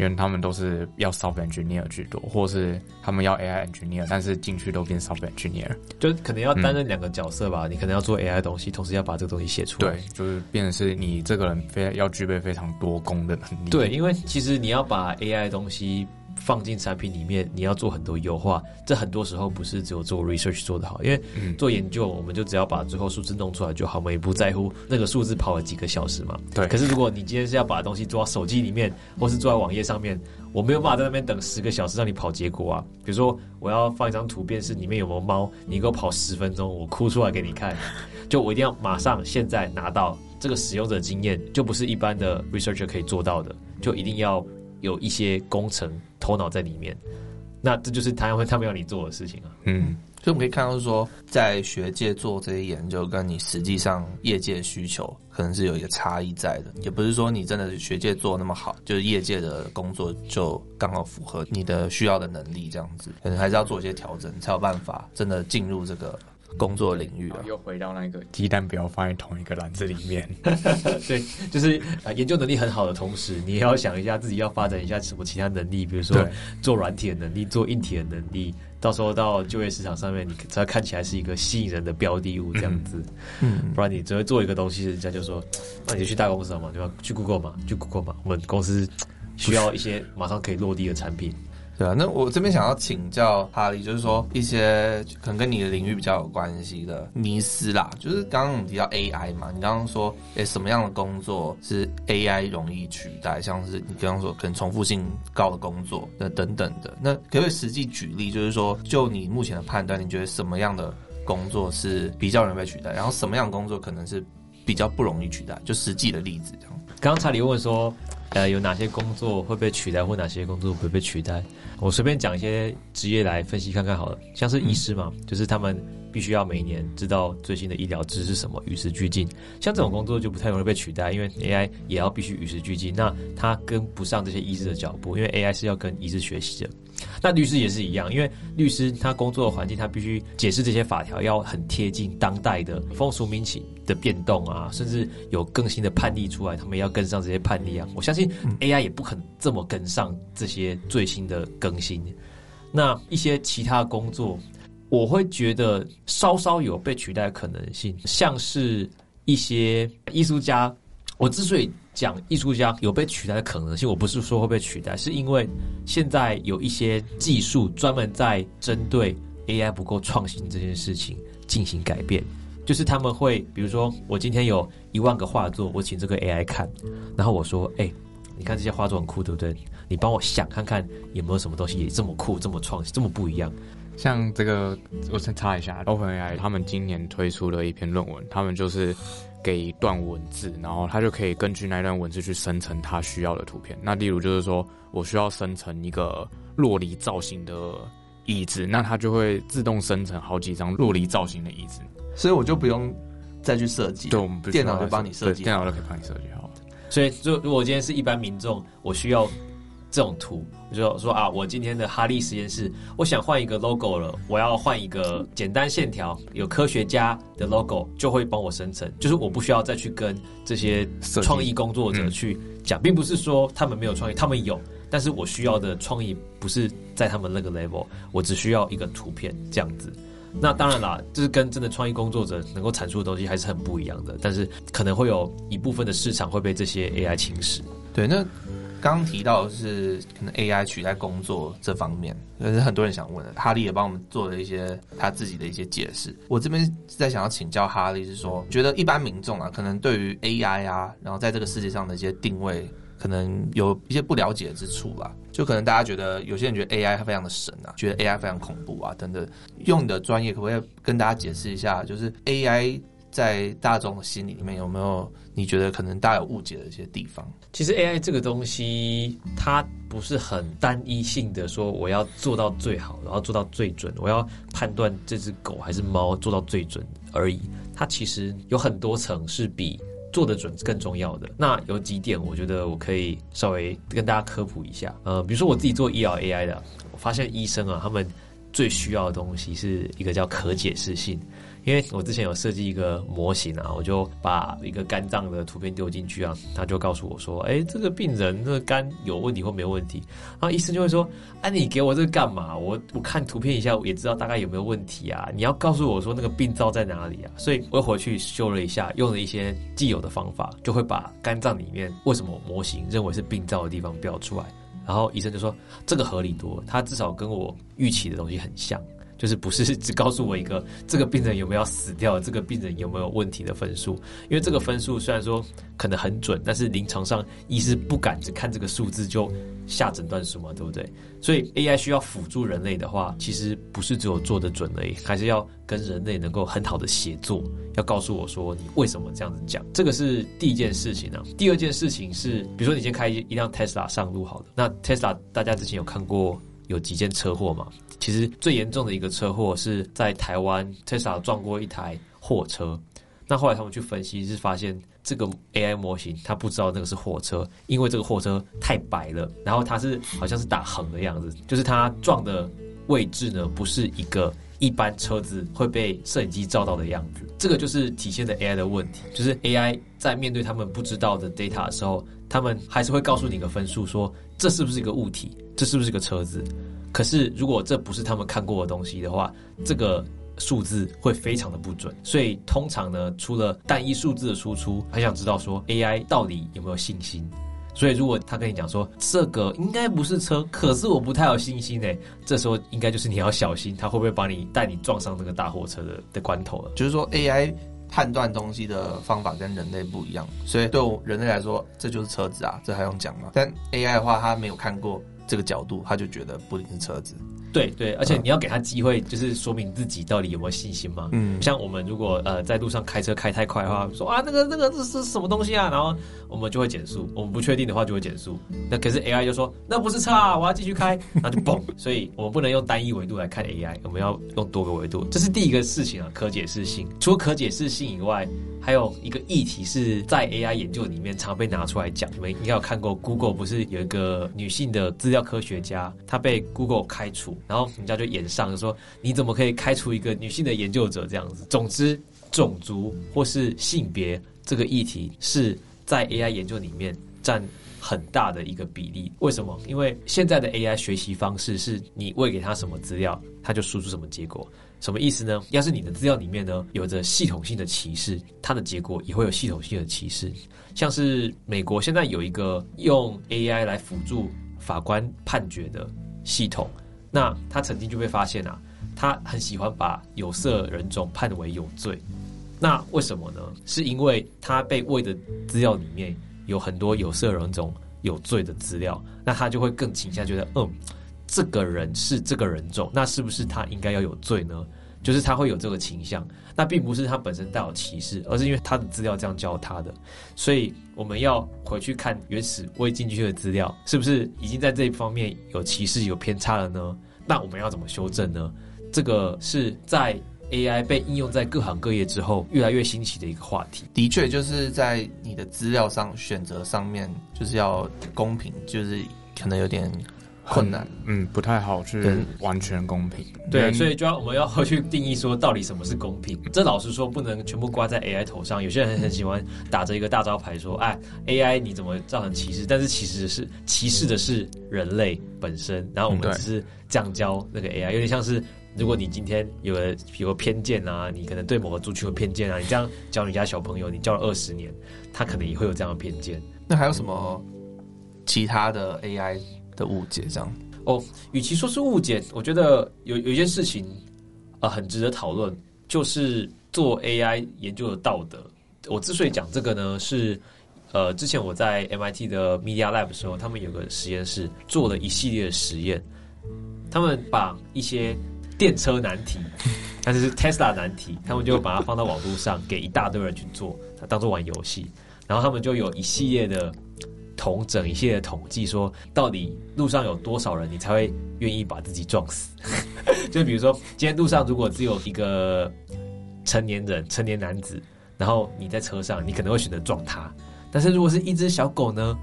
因为他们都是要 software engineer 居多，或是他们要 AI engineer，但是进去都变 software engineer，就可能要担任两个角色吧。嗯、你可能要做 AI 东西，同时要把这个东西写出来。对，就是变成是你这个人非要具备非常多功的能力。对，因为其实你要把 AI 东西。放进产品里面，你要做很多优化，这很多时候不是只有做 research 做得好，因为做研究，我们就只要把最后数字弄出来就好，我们也不在乎那个数字跑了几个小时嘛。对。可是如果你今天是要把东西做到手机里面，或是做在网页上面，我没有办法在那边等十个小时让你跑结果啊。比如说我要放一张图片，是里面有没有猫，你给我跑十分钟，我哭出来给你看，就我一定要马上现在拿到这个使用者经验，就不是一般的 researcher 可以做到的，就一定要有一些工程。头脑在里面，那这就是他们他们要你做的事情啊。嗯，所以我们可以看到说，在学界做这些研究，跟你实际上业界需求可能是有一个差异在的。也不是说你真的学界做那么好，就是业界的工作就刚好符合你的需要的能力这样子，可能还是要做一些调整，才有办法真的进入这个。工作领域啊，又回到那个鸡蛋不要放在同一个篮子里面。对，就是啊，研究能力很好的同时，你也要想一下自己要发展一下什么其他能力，比如说做软体的能力，做硬体的能力。到时候到就业市场上面，你才看起来是一个吸引人的标的物这样子。嗯，不然你只会做一个东西，人家就说，那你就去大公司了嘛，对吧？去 Google 嘛，去 Google 嘛。我们公司需要一些马上可以落地的产品。对啊，那我这边想要请教哈利，就是说一些可能跟你的领域比较有关系的迷思啦，就是刚刚我们提到 AI 嘛，你刚刚说，诶，什么样的工作是 AI 容易取代？像是你刚刚说可能重复性高的工作，那等等的，那可不可以实际举例？就是说，就你目前的判断，你觉得什么样的工作是比较容易被取代，然后什么样的工作可能是比较不容易取代？就实际的例子这样。刚刚查理问说。呃，有哪些工作会被取代，或哪些工作不会被取代？我随便讲一些职业来分析看看好了。像是医师嘛，嗯、就是他们必须要每年知道最新的医疗知识什么，与时俱进。像这种工作就不太容易被取代，因为 AI 也要必须与时俱进。那它跟不上这些医师的脚步，因为 AI 是要跟医师学习的。那律师也是一样，因为律师他工作的环境，他必须解释这些法条，要很贴近当代的风俗民情的变动啊，甚至有更新的判例出来，他们要跟上这些判例啊。我相信 AI 也不可能这么跟上这些最新的更新。那一些其他工作，我会觉得稍稍有被取代的可能性，像是一些艺术家。我之所以讲艺术家有被取代的可能性，我不是说会被取代，是因为现在有一些技术专门在针对 AI 不够创新这件事情进行改变。就是他们会，比如说我今天有一万个画作，我请这个 AI 看，然后我说：“哎，你看这些画作很酷，对不对？你帮我想看看有没有什么东西也这么酷、这么创新、这么不一样。”像这个，我先插一下，OpenAI 他们今年推出了一篇论文，他们就是。给一段文字，然后它就可以根据那段文字去生成它需要的图片。那例如就是说我需要生成一个洛梨造型的椅子，那它就会自动生成好几张洛梨造型的椅子，所以我就不用再去设计，对，我们电脑就帮你设计，电脑就可以帮你设计好。所以，就如果今天是一般民众，我需要这种图，我就说啊，我今天的哈利实验室，我想换一个 logo 了，我要换一个简单线条、有科学家的 logo，就会帮我生成，就是我不需要再去跟这些创意工作者去讲，并不是说他们没有创意，他们有，但是我需要的创意不是在他们那个 level，我只需要一个图片这样子。那当然啦，就是跟真的创意工作者能够阐述的东西还是很不一样的，但是可能会有一部分的市场会被这些 AI 侵蚀。对，那。刚提到是可能 AI 取代工作这方面，也是很多人想问的。哈利也帮我们做了一些他自己的一些解释。我这边在想要请教哈利，是说觉得一般民众啊，可能对于 AI 啊，然后在这个世界上的一些定位，可能有一些不了解之处吧。就可能大家觉得有些人觉得 AI 非常的神啊，觉得 AI 非常恐怖啊等等。用你的专业可不可以跟大家解释一下，就是 AI 在大众的心里面有没有？你觉得可能大家有误解的一些地方？其实 AI 这个东西，它不是很单一性的，说我要做到最好，然后做到最准，我要判断这只狗还是猫做到最准而已。它其实有很多层是比做得准更重要的。那有几点，我觉得我可以稍微跟大家科普一下。呃，比如说我自己做医疗 AI 的，我发现医生啊，他们最需要的东西是一个叫可解释性。因为我之前有设计一个模型啊，我就把一个肝脏的图片丢进去啊，他就告诉我说：“哎，这个病人这个肝有问题或没有问题？”然后医生就会说：“哎，你给我这个干嘛？我我看图片一下，也知道大概有没有问题啊。你要告诉我说那个病灶在哪里啊？”所以我又回去修了一下，用了一些既有的方法，就会把肝脏里面为什么模型认为是病灶的地方标出来。然后医生就说：“这个合理多，他至少跟我预期的东西很像。”就是不是 只告诉我一个这个病人有没有死掉，这个病人有没有问题的分数？因为这个分数虽然说可能很准，但是临床上医师不敢只看这个数字就下诊断书嘛，对不对？所以 AI 需要辅助人类的话，其实不是只有做得准而已，还是要跟人类能够很好的协作。要告诉我说你为什么这样子讲，这个是第一件事情啊。第二件事情是，比如说你先开一辆 Tesla 上路好了，那 Tesla 大家之前有看过有几件车祸嘛？其实最严重的一个车祸是在台湾，Tesla 撞过一台货车。那后来他们去分析，是发现这个 AI 模型它不知道那个是货车，因为这个货车太白了，然后它是好像是打横的样子，就是它撞的位置呢，不是一个一般车子会被摄影机照到的样子。这个就是体现的 AI 的问题，就是 AI 在面对他们不知道的 data 的时候，他们还是会告诉你一个分数，说这是不是一个物体，这是不是一个车子。可是，如果这不是他们看过的东西的话，这个数字会非常的不准。所以，通常呢，除了单一数字的输出，还想知道说 AI 到底有没有信心。所以，如果他跟你讲说这个应该不是车，可是我不太有信心诶，这时候应该就是你要小心，他会不会把你带你撞上这个大货车的的关头了。就是说，AI 判断东西的方法跟人类不一样，所以对我人类来说，这就是车子啊，这还用讲吗？但 AI 的话，他没有看过。这个角度，他就觉得不一定是车子。对对，而且你要给他机会，就是说明自己到底有没有信心嘛。嗯，像我们如果呃在路上开车开太快的话，说啊那个那个这是什么东西啊，然后我们就会减速。我们不确定的话就会减速。那可是 AI 就说那不是车啊，我要继续开，那就嘣。所以我们不能用单一维度来看 AI，我们要用多个维度。这是第一个事情啊，可解释性。除了可解释性以外，还有一个议题是在 AI 研究里面常被拿出来讲。你们应该有看过，Google 不是有一个女性的资料科学家，他被 Google 开除。然后人家就演上，就说你怎么可以开除一个女性的研究者这样子？总之，种族或是性别这个议题是在 AI 研究里面占很大的一个比例。为什么？因为现在的 AI 学习方式是你喂给他什么资料，他就输出什么结果。什么意思呢？要是你的资料里面呢有着系统性的歧视，它的结果也会有系统性的歧视。像是美国现在有一个用 AI 来辅助法官判决的系统。那他曾经就被发现啊，他很喜欢把有色人种判为有罪。那为什么呢？是因为他被喂的资料里面有很多有色人种有罪的资料，那他就会更倾向觉得，嗯，这个人是这个人种，那是不是他应该要有罪呢？就是他会有这个倾向。那并不是他本身带有歧视，而是因为他的资料这样教他的。所以我们要回去看原始未进去的资料，是不是已经在这一方面有歧视、有偏差了呢？那我们要怎么修正呢？这个是在 AI 被应用在各行各业之后，越来越新奇的一个话题。的确，就是在你的资料上选择上面，就是要公平，就是。可能有点困难，嗯，不太好去完全公平。对，所以就要我们要回去定义说，到底什么是公平？这老实说，不能全部挂在 AI 头上。有些人很喜欢打着一个大招牌说，哎，AI 你怎么造成歧视？但是其实是歧视的是人类本身，然后我们只是这样教那个 AI，有点像是如果你今天有了有个偏见啊，你可能对某个族群有偏见啊，你这样教你家小朋友，你教了二十年，他可能也会有这样的偏见。那还有什么其他的 AI？的误解这样哦，与其说是误解，我觉得有有一件事情、呃，很值得讨论，就是做 AI 研究的道德。我之所以讲这个呢，是呃，之前我在 MIT 的 Media Lab 的时候，他们有个实验室做了一系列的实验，他们把一些电车难题，但是是 Tesla 难题，他们就把它放到网络上，给一大堆人去做，当做玩游戏，然后他们就有一系列的。统整一系列统计，说到底路上有多少人，你才会愿意把自己撞死？就比如说，今天路上如果只有一个成年人、成年男子，然后你在车上，你可能会选择撞他。但是如果是一只小狗呢？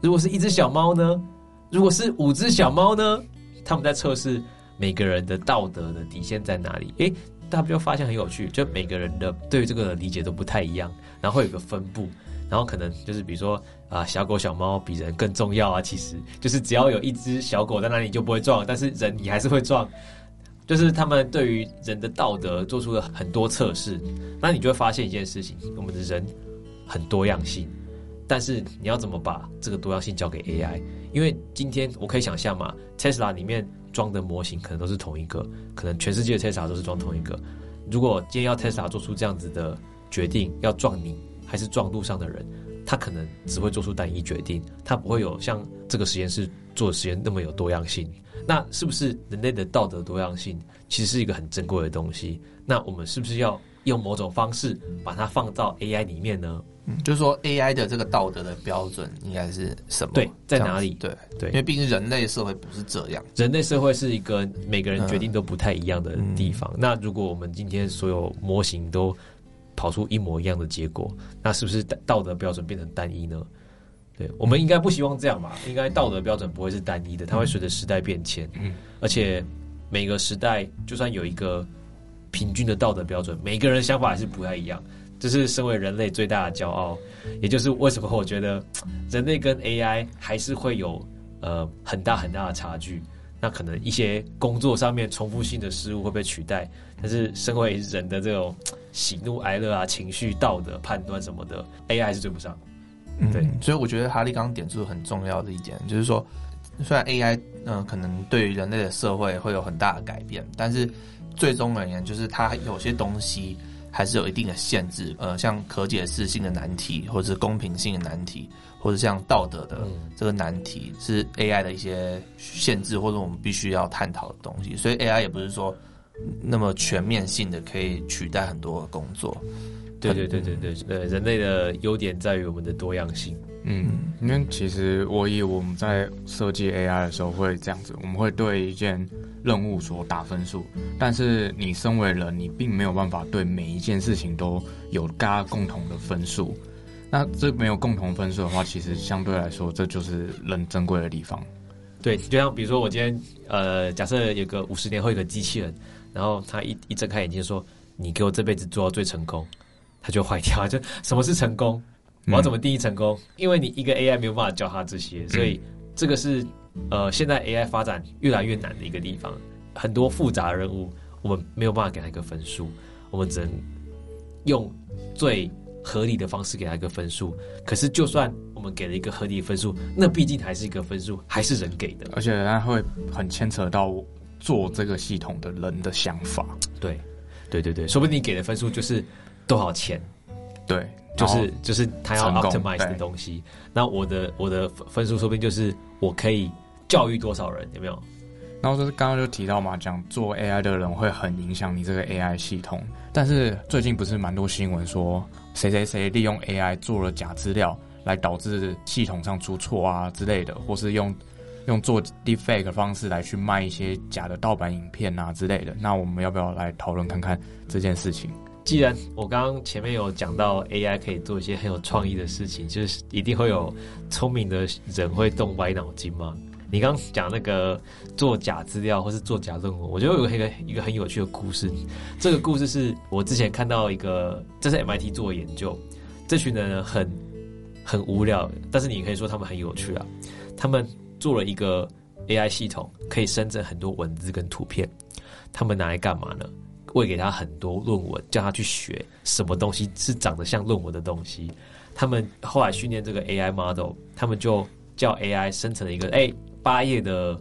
如果是一只小猫呢？如果是五只小猫呢？他们在测试每个人的道德的底线在哪里？诶，大家就发现很有趣，就每个人的对于这个的理解都不太一样，然后会有个分布。然后可能就是比如说啊，小狗小猫比人更重要啊，其实就是只要有一只小狗在那里就不会撞，但是人你还是会撞。就是他们对于人的道德做出了很多测试，那你就会发现一件事情：我们的人很多样性，但是你要怎么把这个多样性交给 AI？因为今天我可以想象嘛，Tesla 里面装的模型可能都是同一个，可能全世界的 Tesla 都是装同一个。如果今天要 Tesla 做出这样子的决定，要撞你。还是撞路上的人，他可能只会做出单一决定，他不会有像这个实验室做的实验那么有多样性。那是不是人类的道德多样性其实是一个很珍贵的东西？那我们是不是要用某种方式把它放到 AI 里面呢？嗯，就是说 AI 的这个道德的标准应该是什么？对，在哪里？对对，因为毕竟人类社会不是这样，人类社会是一个每个人决定都不太一样的地方。嗯，那如果我们今天所有模型都跑出一模一样的结果，那是不是道德标准变成单一呢？对，我们应该不希望这样吧？应该道德标准不会是单一的，它会随着时代变迁。嗯，而且每个时代就算有一个平均的道德标准，每个人想法还是不太一样。这是身为人类最大的骄傲，也就是为什么我觉得人类跟 AI 还是会有呃很大很大的差距。那可能一些工作上面重复性的失误会被取代，但是身为人的这种。喜怒哀乐啊，情绪、道德判断什么的，AI 还是追不上。对，嗯，所以我觉得哈利刚刚点出很重要的一点，就是说，虽然 AI 嗯、呃、可能对于人类的社会会有很大的改变，但是最终而言，就是它有些东西还是有一定的限制。呃，像可解释性的难题，或者是公平性的难题，或者像道德的这个难题，是 AI 的一些限制，或者我们必须要探讨的东西。所以 AI 也不是说。那么全面性的可以取代很多的工作，对对对对对，呃，人类的优点在于我们的多样性。嗯，因为其实我以我们在设计 AI 的时候会这样子，我们会对一件任务所打分数，但是你身为人，你并没有办法对每一件事情都有大家共同的分数。那这没有共同分数的话，其实相对来说，这就是人珍贵的地方。对，就像比如说我今天呃，假设有个五十年后有个机器人。然后他一一睁开眼睛说：“你给我这辈子做到最成功，他就坏掉。就什么是成功？我要怎么定义成功？嗯、因为你一个 AI 没有办法教他这些，所以这个是呃，现在 AI 发展越来越难的一个地方。很多复杂的任务，我们没有办法给他一个分数，我们只能用最合理的方式给他一个分数。可是，就算我们给了一个合理的分数，那毕竟还是一个分数，还是人给的，而且它会很牵扯到。”做这个系统的人的想法，对，对对对，说不定你给的分数就是多少钱，对，就是就是他要 optimize 的东西。那我的我的分数说不定就是我可以教育多少人，有没有？然后就是刚刚就提到嘛，讲做 AI 的人会很影响你这个 AI 系统。但是最近不是蛮多新闻说谁谁谁利用 AI 做了假资料，来导致系统上出错啊之类的，或是用。用做 deepfake 的方式来去卖一些假的盗版影片啊之类的，那我们要不要来讨论看看这件事情？既然我刚刚前面有讲到 AI 可以做一些很有创意的事情，就是一定会有聪明的人会动歪脑筋吗？你刚讲那个做假资料或是做假论文，我觉得有一个一个很有趣的故事。这个故事是我之前看到一个，这是 MIT 做的研究，这群人很很无聊，但是你可以说他们很有趣啊。他们做了一个 AI 系统，可以生成很多文字跟图片。他们拿来干嘛呢？喂给他很多论文，叫他去学什么东西是长得像论文的东西。他们后来训练这个 AI model，他们就叫 AI 生成了一个哎八页的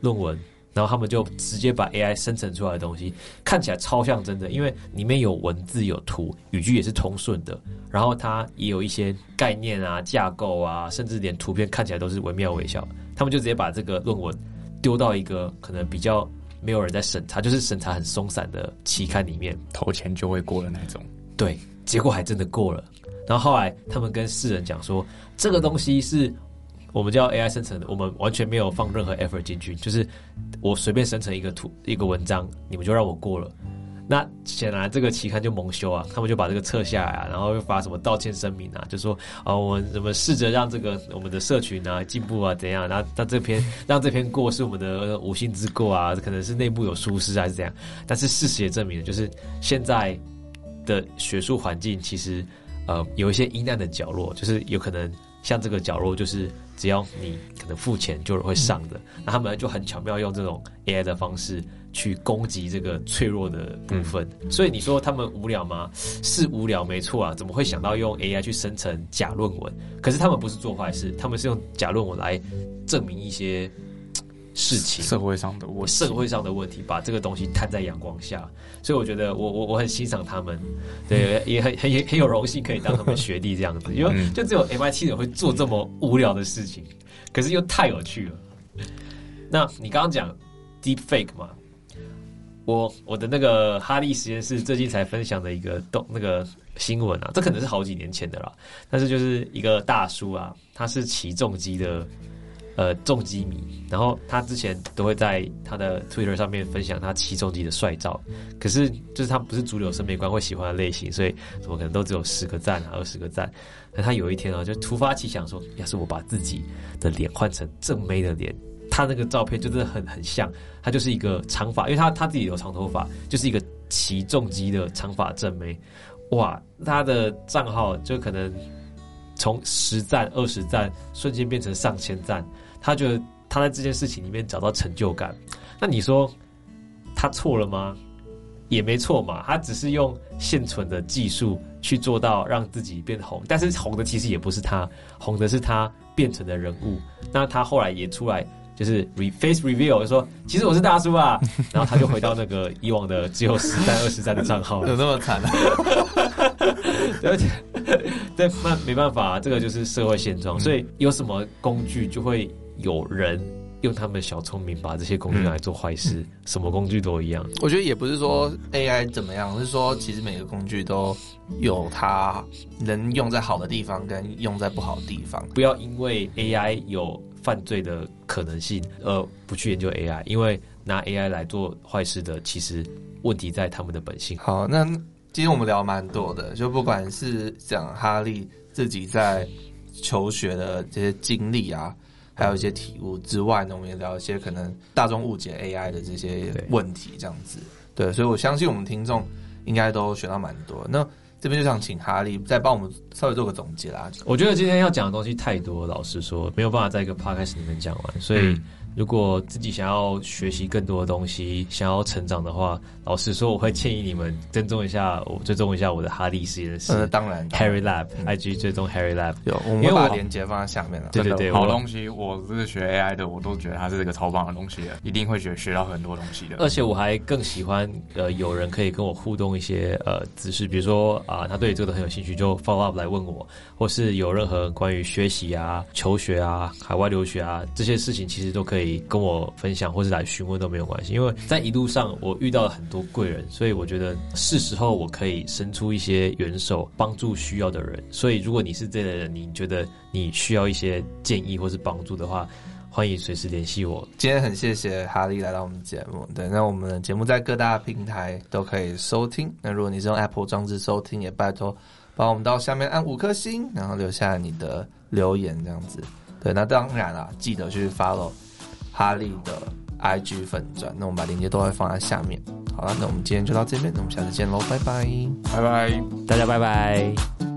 论文，然后他们就直接把 AI 生成出来的东西看起来超像真的，因为里面有文字有图，语句也是通顺的，然后它也有一些概念啊、架构啊，甚至连图片看起来都是惟妙惟肖。他们就直接把这个论文丢到一个可能比较没有人在审查，就是审查很松散的期刊里面，投钱就会过的那种。对，结果还真的过了。然后后来他们跟世人讲说，这个东西是我们叫 AI 生成的，我们完全没有放任何 effort 进去，就是我随便生成一个图一个文章，你们就让我过了。那显然这个期刊就蒙羞啊，他们就把这个撤下来啊，然后又发什么道歉声明啊，就说啊，我们怎么试着让这个我们的社群啊进步啊怎样？那那这篇让这篇过是我们的无心之过啊，可能是内部有疏失还是怎样？但是事实也证明了，就是现在的学术环境其实。呃，有一些阴暗的角落，就是有可能像这个角落，就是只要你可能付钱就会上的，那他们就很巧妙用这种 AI 的方式去攻击这个脆弱的部分。所以你说他们无聊吗？是无聊，没错啊。怎么会想到用 AI 去生成假论文？可是他们不是做坏事，他们是用假论文来证明一些。事情社会上的问题，社会上的问题，把这个东西摊在阳光下，所以我觉得我我我很欣赏他们，对，也很很很有荣幸可以当他们学弟这样子，因为就只有 MIT 人会做这么无聊的事情，可是又太有趣了。那你刚刚讲 Deep Fake 嘛？我我的那个哈利实验室最近才分享的一个动那个新闻啊，这可能是好几年前的了，但是就是一个大叔啊，他是起重机的。呃，重机迷，然后他之前都会在他的 Twitter 上面分享他骑重机的帅照，可是就是他不是主流审美观会喜欢的类型，所以怎么可能都只有十个赞啊，二十个赞？那他有一天啊，就突发奇想说，要是我把自己的脸换成正妹的脸，他那个照片就真的很很像，他就是一个长发，因为他他自己有长头发，就是一个骑重机的长发正妹，哇，他的账号就可能从十赞、二十赞瞬间变成上千赞。他觉得他在这件事情里面找到成就感，那你说他错了吗？也没错嘛，他只是用现存的技术去做到让自己变红，但是红的其实也不是他，红的是他变成的人物。那他后来也出来就是 re face reveal 就说，其实我是大叔啊，然后他就回到那个以往的只有十三二十三的账号，有那么惨啊？对，对，那没办法，这个就是社会现状，所以有什么工具就会。有人用他们的小聪明把这些工具拿来做坏事，嗯，什么工具都一样。我觉得也不是说 AI 怎么样，是说其实每个工具都有它能用在好的地方跟用在不好的地方。不要因为 AI 有犯罪的可能性而不去研究 AI，因为拿 AI 来做坏事的，其实问题在他们的本性。好，那今天我们聊蛮多的，就不管是讲哈利自己在求学的这些经历啊。还有一些体悟之外呢，我们也聊一些可能大众误解 AI 的这些问题，这样子。对，所以我相信我们听众应该都学到蛮多。那这边就想请哈利再帮我们稍微做个总结啦。我觉得今天要讲的东西太多，老实说没有办法在一个 podcast 里面讲完，所以。嗯如果自己想要学习更多的东西，想要成长的话，老实说，我会建议你们追踪一下我，追踪一下我的哈利实验室。呃，当然，Harry Lab，IG、嗯、追踪 Harry Lab。有，我们会把链接放在下面了。对对对，好东西，我是学 AI 的，我都觉得它是一个超棒的东西，一定会学学到很多东西的。而且我还更喜欢呃，有人可以跟我互动一些呃知识，比如说啊、呃，他对这个都很有兴趣，就 follow up 来问我，或是有任何关于学习啊、求学啊、海外留学啊这些事情，其实都可以跟我。分享或是来询问都没有关系，因为在一路上我遇到了很多贵人，所以我觉得是时候我可以伸出一些援手，帮助需要的人。所以如果你是这类人，你觉得你需要一些建议或是帮助的话，欢迎随时联系我。今天很谢谢哈利来到我们节目，对，那我们的节目在各大平台都可以收听。那如果你是用 Apple 装置收听，也拜托帮我们到下面按五颗星，然后留下你的留言，这样子。对，那当然了，记得去 follow。哈利的 IG 粉钻，那我们把链接都会放在下面。好了，那我们今天就到这边，那我们下次见喽，拜拜，拜拜，大家拜拜。